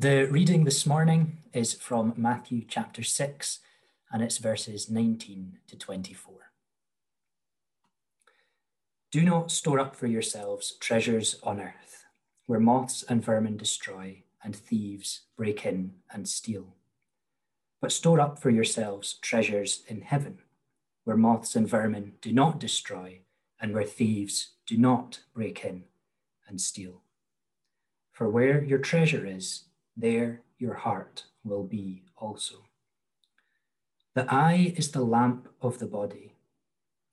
The reading this morning is from Matthew chapter 6, and it's verses 19 to 24. Do not store up for yourselves treasures on earth, where moths and vermin destroy, and thieves break in and steal. But store up for yourselves treasures in heaven, where moths and vermin do not destroy, and where thieves do not break in and steal. For where your treasure is, there your heart will be also. The eye is the lamp of the body.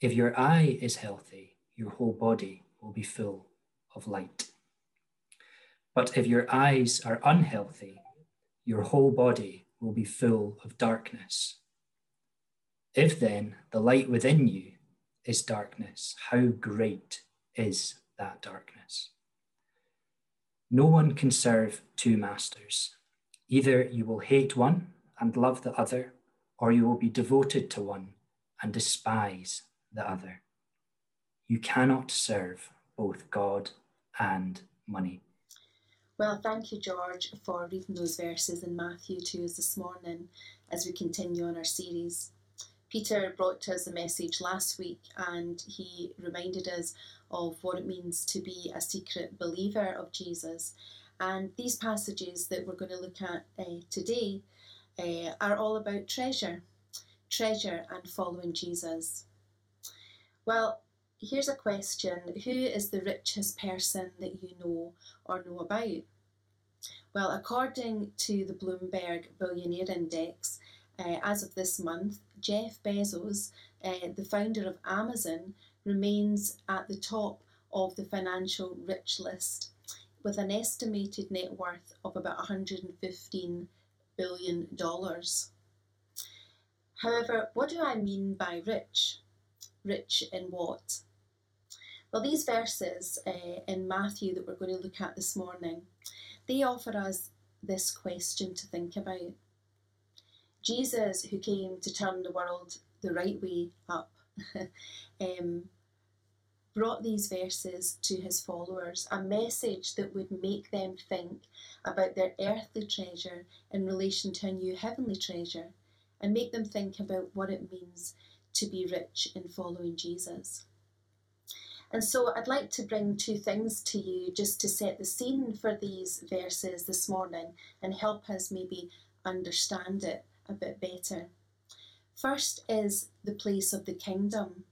If your eye is healthy, your whole body will be full of light. But if your eyes are unhealthy, your whole body will be full of darkness. If then the light within you is darkness, how great is that darkness? No one can serve two masters. Either you will hate one and love the other, or you will be devoted to one and despise the other. You cannot serve both God and money. Well, thank you, George, for reading those verses in Matthew to us this morning as we continue on our series. Peter brought to us a message last week and he reminded us of what it means to be a secret believer of Jesus. And these passages that we're going to look at uh, today uh, are all about treasure, treasure and following Jesus. Well, here's a question Who is the richest person that you know or know about? Well, according to the Bloomberg Billionaire Index, uh, as of this month, Jeff Bezos, uh, the founder of Amazon, remains at the top of the financial rich list with an estimated net worth of about $115 billion. However, what do I mean by rich? Rich in what? Well, these verses uh, in Matthew that we're going to look at this morning, they offer us this question to think about. Jesus, who came to turn the world the right way up, um, brought these verses to his followers, a message that would make them think about their earthly treasure in relation to a new heavenly treasure, and make them think about what it means to be rich in following Jesus. And so I'd like to bring two things to you just to set the scene for these verses this morning and help us maybe understand it a bit better. First is the place of the kingdom.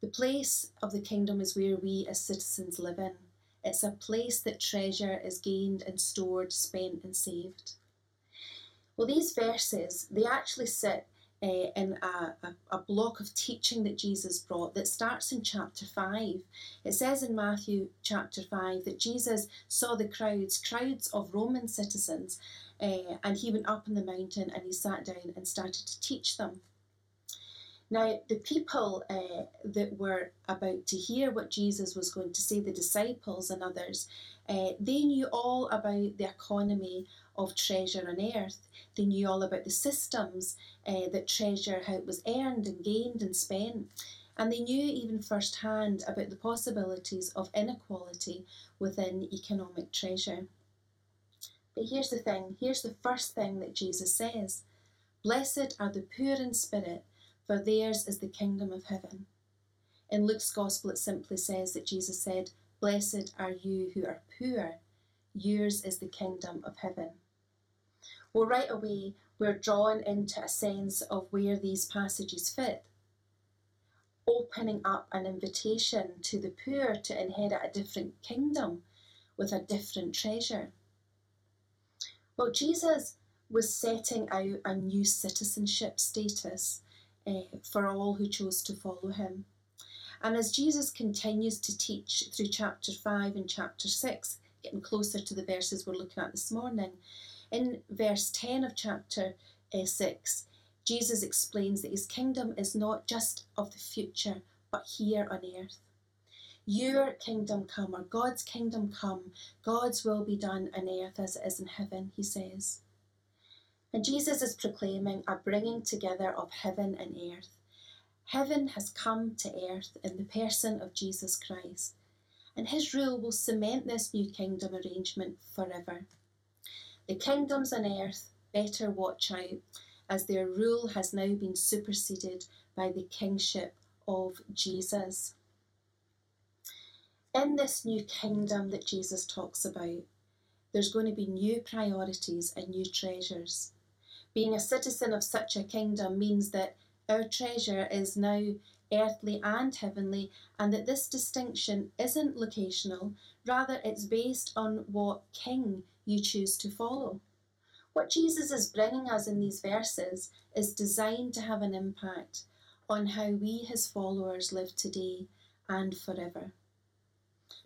The place of the kingdom is where we as citizens live in. It's a place that treasure is gained and stored, spent and saved. Well, these verses, they actually sit uh, in a, a, a, block of teaching that Jesus brought that starts in chapter 5. It says in Matthew chapter 5 that Jesus saw the crowds, crowds of Roman citizens, uh, and he went up on the mountain and he sat down and started to teach them. Now, the people uh, that were about to hear what Jesus was going to say, the disciples and others, uh, they knew all about the economy of treasure on earth. They knew all about the systems uh, that treasure, how it was earned and gained and spent. And they knew even firsthand about the possibilities of inequality within economic treasure. But here's the thing here's the first thing that Jesus says Blessed are the poor in spirit, for theirs is the kingdom of heaven. In Luke's Gospel, it simply says that Jesus said, Blessed are you who are poor, yours is the kingdom of heaven. Well, right away, we're drawn into a sense of where these passages fit, opening up an invitation to the poor to inherit a different kingdom with a different treasure. Well, Jesus was setting out a new citizenship status uh, for all who chose to follow him. And as Jesus continues to teach through chapter 5 and chapter 6, getting closer to the verses we're looking at this morning, in verse 10 of chapter uh, 6, Jesus explains that his kingdom is not just of the future, but here on earth. Your kingdom come, or God's kingdom come, God's will be done on earth as it is in heaven, he says. And Jesus is proclaiming a bringing together of heaven and earth. Heaven has come to earth in the person of Jesus Christ, and his rule will cement this new kingdom arrangement forever. The kingdoms on earth better watch out, as their rule has now been superseded by the kingship of Jesus. In this new kingdom that Jesus talks about, there's going to be new priorities and new treasures. Being a citizen of such a kingdom means that our treasure is now earthly and heavenly, and that this distinction isn't locational, rather, it's based on what king you choose to follow. What Jesus is bringing us in these verses is designed to have an impact on how we, his followers, live today and forever.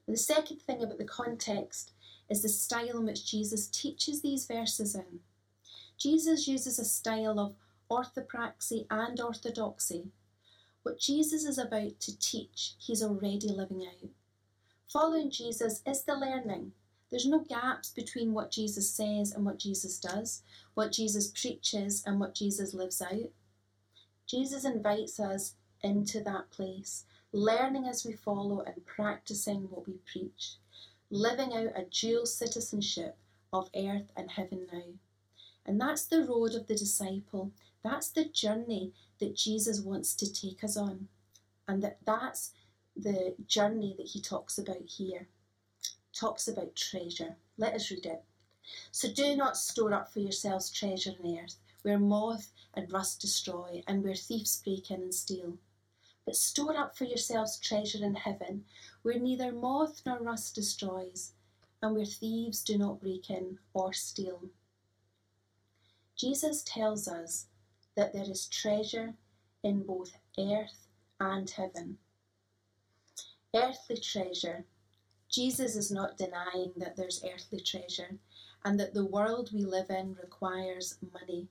The second thing about the context is the style in which Jesus teaches these verses in. Jesus uses a style of orthopraxy and orthodoxy. What Jesus is about to teach, he's already living out. Following Jesus is the learning. There's no gaps between what Jesus says and what Jesus does, what Jesus preaches and what Jesus lives out. Jesus invites us into that place, learning as we follow and practicing what we preach, living out a dual citizenship of earth and heaven now. And that's the road of the disciple. That's the journey that Jesus wants to take us on. And that that's the journey that he talks about here. Talks about treasure. Let us read it. So do not store up for yourselves treasure on earth, where moth and rust destroy, and where thieves break in and steal. But store up for yourselves treasure in heaven, where neither moth nor rust destroys, and where thieves do not break in or steal. Jesus tells us that there is treasure in both earth and heaven. Earthly treasure. Jesus is not denying that there's earthly treasure and that the world we live in requires money.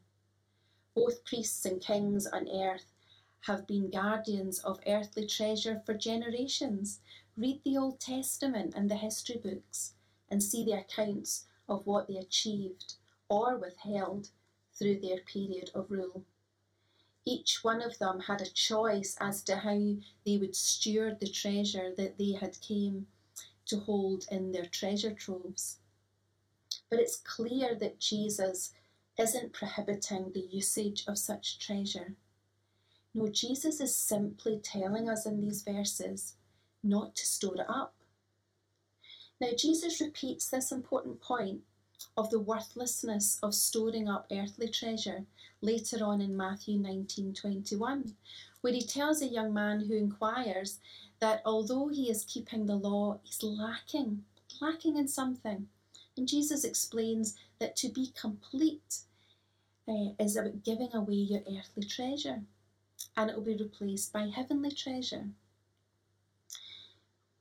Both priests and kings on earth have been guardians of earthly treasure for generations. Read the Old Testament and the history books and see the accounts of what they achieved or withheld through their period of rule. Each one of them had a choice as to how they would steward the treasure that they had came to hold in their treasure troves. But it's clear that Jesus isn't prohibiting the usage of such treasure. No, Jesus is simply telling us in these verses not to store it up. Now, Jesus repeats this important point of the worthlessness of storing up earthly treasure later on in Matthew 19:21, where he tells a young man who inquires that although he is keeping the law, he's lacking, lacking in something. And Jesus explains that to be complete uh, is about giving away your earthly treasure, and it will be replaced by heavenly treasure.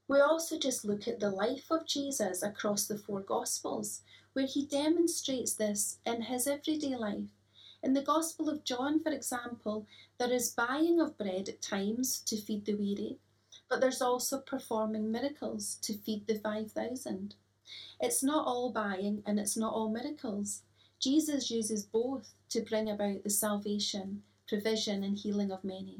We also just look at the life of Jesus across the four Gospels, where he demonstrates this in his everyday life. In the Gospel of John, for example, there is buying of bread at times to feed the weary, but there's also performing miracles to feed the 5,000. It's not all buying and it's not all miracles. Jesus uses both to bring about the salvation, provision, and healing of many.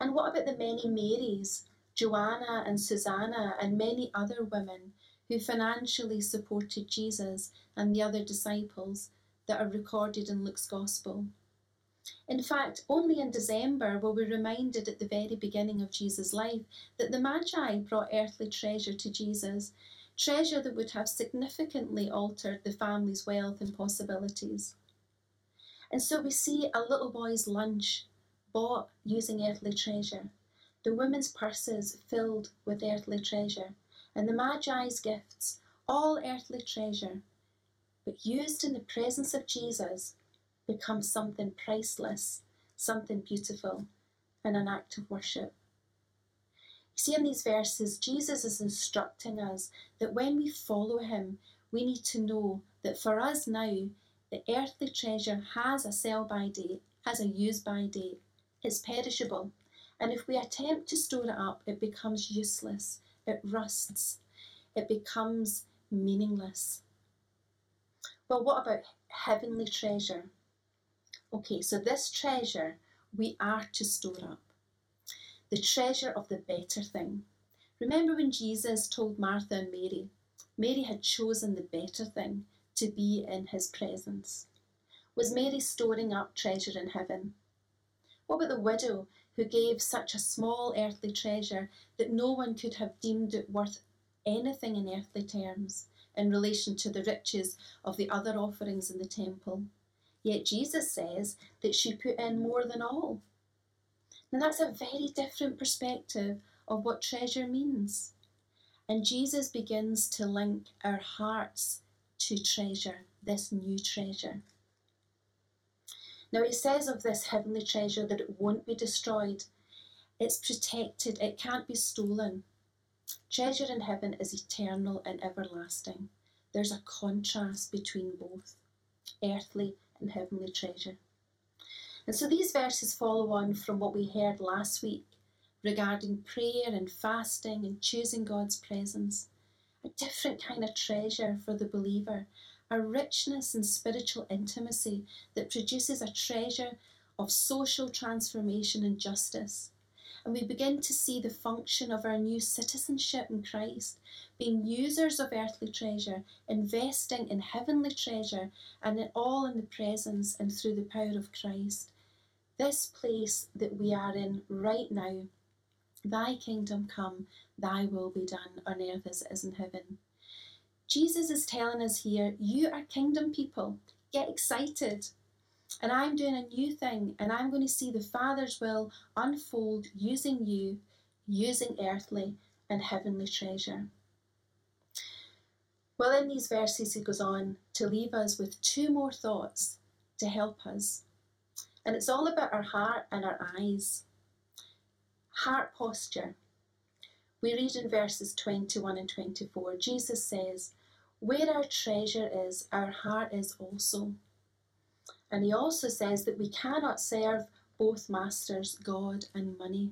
And what about the many Marys, Joanna and Susanna, and many other women who financially supported Jesus and the other disciples that are recorded in Luke's Gospel. In fact, only in December were we reminded at the very beginning of Jesus' life that the Magi brought earthly treasure to Jesus, treasure that would have significantly altered the family's wealth and possibilities. And so we see a little boy's lunch bought using earthly treasure, the women's purses filled with earthly treasure, and the Magi's gifts, all earthly treasure, but used in the presence of Jesus, become something priceless, something beautiful, and an act of worship. You see, in these verses, Jesus is instructing us that when we follow him, we need to know that for us now, the earthly treasure has a sell by date, has a use by date. It's perishable. And if we attempt to store it up, it becomes useless it rusts, it becomes meaningless. Well, what about heavenly treasure? Okay, so this treasure we are to store up. The treasure of the better thing. Remember when Jesus told Martha and Mary, Mary had chosen the better thing to be in his presence? Was Mary storing up treasure in heaven? What about the widow who gave such a small earthly treasure that no one could have deemed it worth anything in earthly terms in relation to the riches of the other offerings in the temple? Yet Jesus says that she put in more than all. Now that's a very different perspective of what treasure means. And Jesus begins to link our hearts to treasure, this new treasure. Now, he says of this heavenly treasure that it won't be destroyed, it's protected, it can't be stolen. Treasure in heaven is eternal and everlasting. There's a contrast between both earthly and heavenly treasure. And so these verses follow on from what we heard last week regarding prayer and fasting and choosing God's presence. A different kind of treasure for the believer, a richness and spiritual intimacy that produces a treasure of social transformation and justice. And we begin to see the function of our new citizenship in Christ, being users of earthly treasure, investing in heavenly treasure, and in all in the presence and through the power of Christ. This place that we are in right now, thy kingdom come, thy will be done on earth as it is in heaven. Jesus is telling us here, you are kingdom people. Get excited. And I'm doing a new thing, and I'm going to see the Father's will unfold using you, using earthly and heavenly treasure. Well, in these verses, he goes on to leave us with two more thoughts to help us. And it's all about our heart and our eyes. Heart posture. We read in verses 21 and 24, Jesus says, where our treasure is, our heart is also. And he also says that we cannot serve both masters, God and money.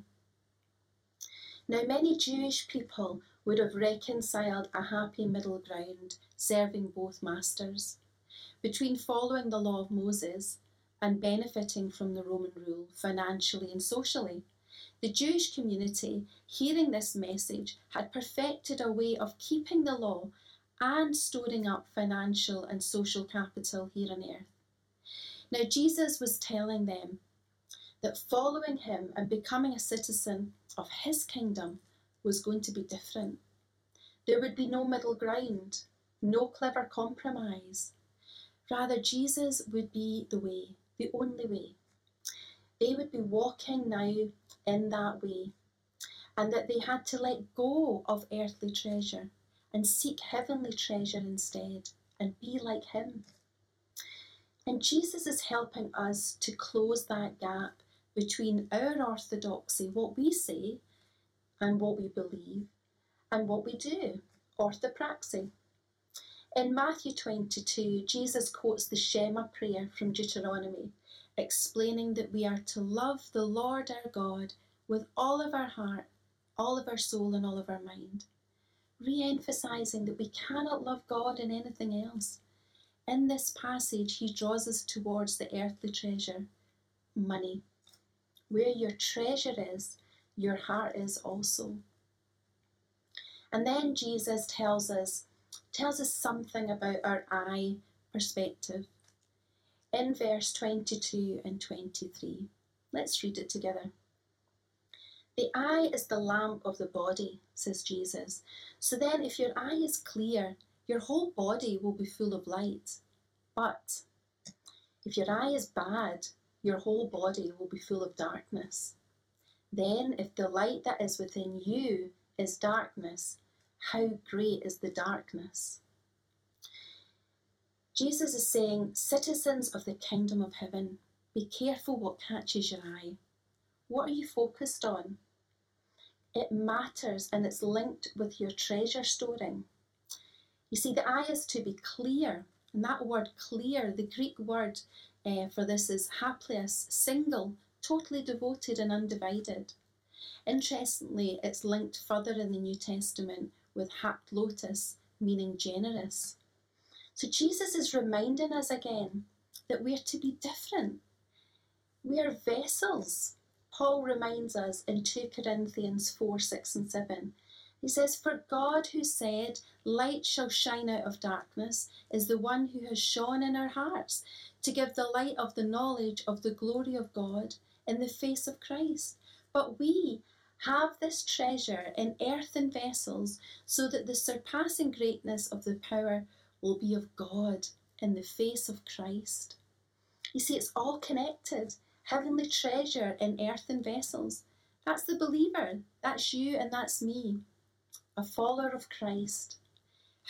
Now, many Jewish people would have reconciled a happy middle ground, serving both masters, between following the law of Moses and benefiting from the Roman rule financially and socially. The Jewish community, hearing this message, had perfected a way of keeping the law and storing up financial and social capital here on earth. Now, Jesus was telling them that following him and becoming a citizen of his kingdom was going to be different. There would be no middle ground, no clever compromise. Rather, Jesus would be the way, the only way. They would be walking now in that way, and that they had to let go of earthly treasure and seek heavenly treasure instead and be like Him. And Jesus is helping us to close that gap between our orthodoxy, what we say, and what we believe, and what we do, orthopraxy. In Matthew 22, Jesus quotes the Shema prayer from Deuteronomy, explaining that we are to love the Lord our God with all of our heart, all of our soul, and all of our mind re emphasizing that we cannot love God in anything else. In this passage, he draws us towards the earthly treasure money. Where your treasure is, your heart is also. And then Jesus tells us tells us something about our eye perspective. In verse 22 and 23. Let's read it together. The eye is the lamp of the body, says Jesus. So then, if your eye is clear, your whole body will be full of light. But if your eye is bad, your whole body will be full of darkness. Then, if the light that is within you is darkness, how great is the darkness? Jesus is saying, Citizens of the kingdom of heaven, be careful what catches your eye. What are you focused on? It matters and it's linked with your treasure storing. You see, the eye is to be clear, and that word clear, the Greek word uh, for this is haplios, single, totally devoted and undivided. Interestingly, it's linked further in the New Testament with haplotes, meaning generous. So Jesus is reminding us again that we're to be different. We are vessels Paul reminds us in 2 Corinthians 4 6 and 7 He says, For God who said, Light shall shine out of darkness, is the one who has shone in our hearts to give the light of the knowledge of the glory of God in the face of Christ. But we have this treasure in earthen vessels so that the surpassing greatness of the power will be of God in the face of Christ. You see, it's all connected. Heavenly treasure in earthen vessels. That's the believer. That's you and that's me. A follower of Christ.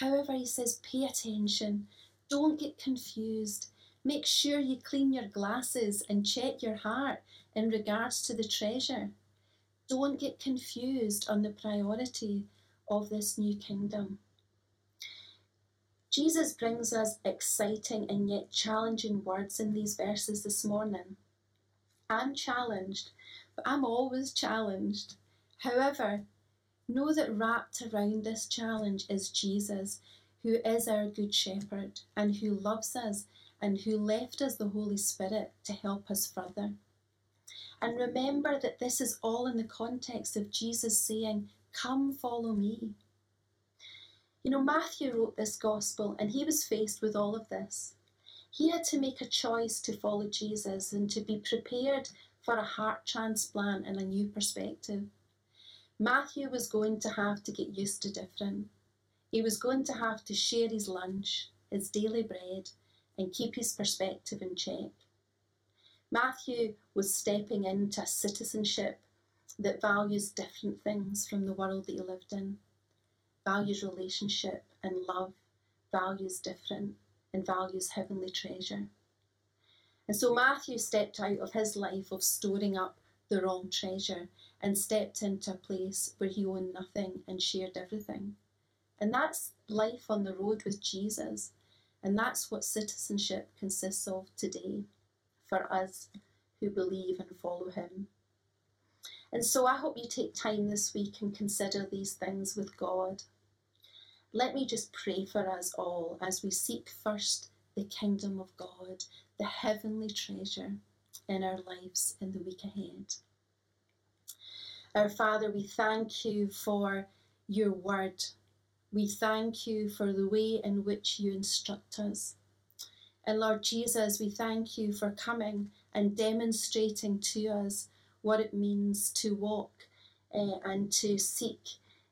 However, he says, pay attention. Don't get confused. Make sure you clean your glasses and check your heart in regards to the treasure. Don't get confused on the priority of this new kingdom. Jesus brings us exciting and yet challenging words in these verses this morning. I'm challenged, but I'm always challenged. However, know that wrapped around this challenge is Jesus, who is our Good Shepherd and who loves us and who left us the Holy Spirit to help us further. And remember that this is all in the context of Jesus saying, Come, follow me. You know, Matthew wrote this gospel and he was faced with all of this. He had to make a choice to follow Jesus and to be prepared for a heart transplant and a new perspective. Matthew was going to have to get used to different. He was going to have to share his lunch, his daily bread, and keep his perspective in check. Matthew was stepping into a citizenship that values different things from the world that he lived in values relationship and love, values different, and values heavenly treasure. And so Matthew stepped out of his life of storing up the wrong treasure and stepped into a place where he owned nothing and shared everything. And that's life on the road with Jesus. And that's what citizenship consists of today for us who believe and follow him. And so I hope you take time this week and consider these things with God. Let me just pray for us all as we seek first the kingdom of God, the heavenly treasure in our lives in the week ahead. Our Father, we thank you for your word. We thank you for the way in which you instruct us. And Lord Jesus, we thank you for coming and demonstrating to us what it means to walk uh, and to seek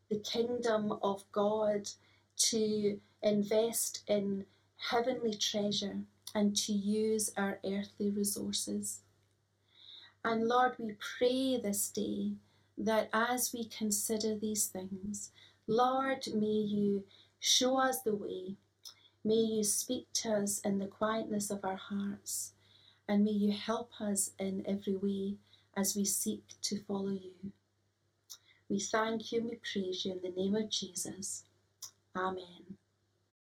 the kingdom of God to invest in heavenly treasure and to use our earthly resources. And Lord, we pray this day that as we consider these things, Lord, may you show us the way. May you speak to us in the quietness of our hearts, and may you help us in every way as we seek to follow you. We thank you and we praise you in the name of Jesus. Amen.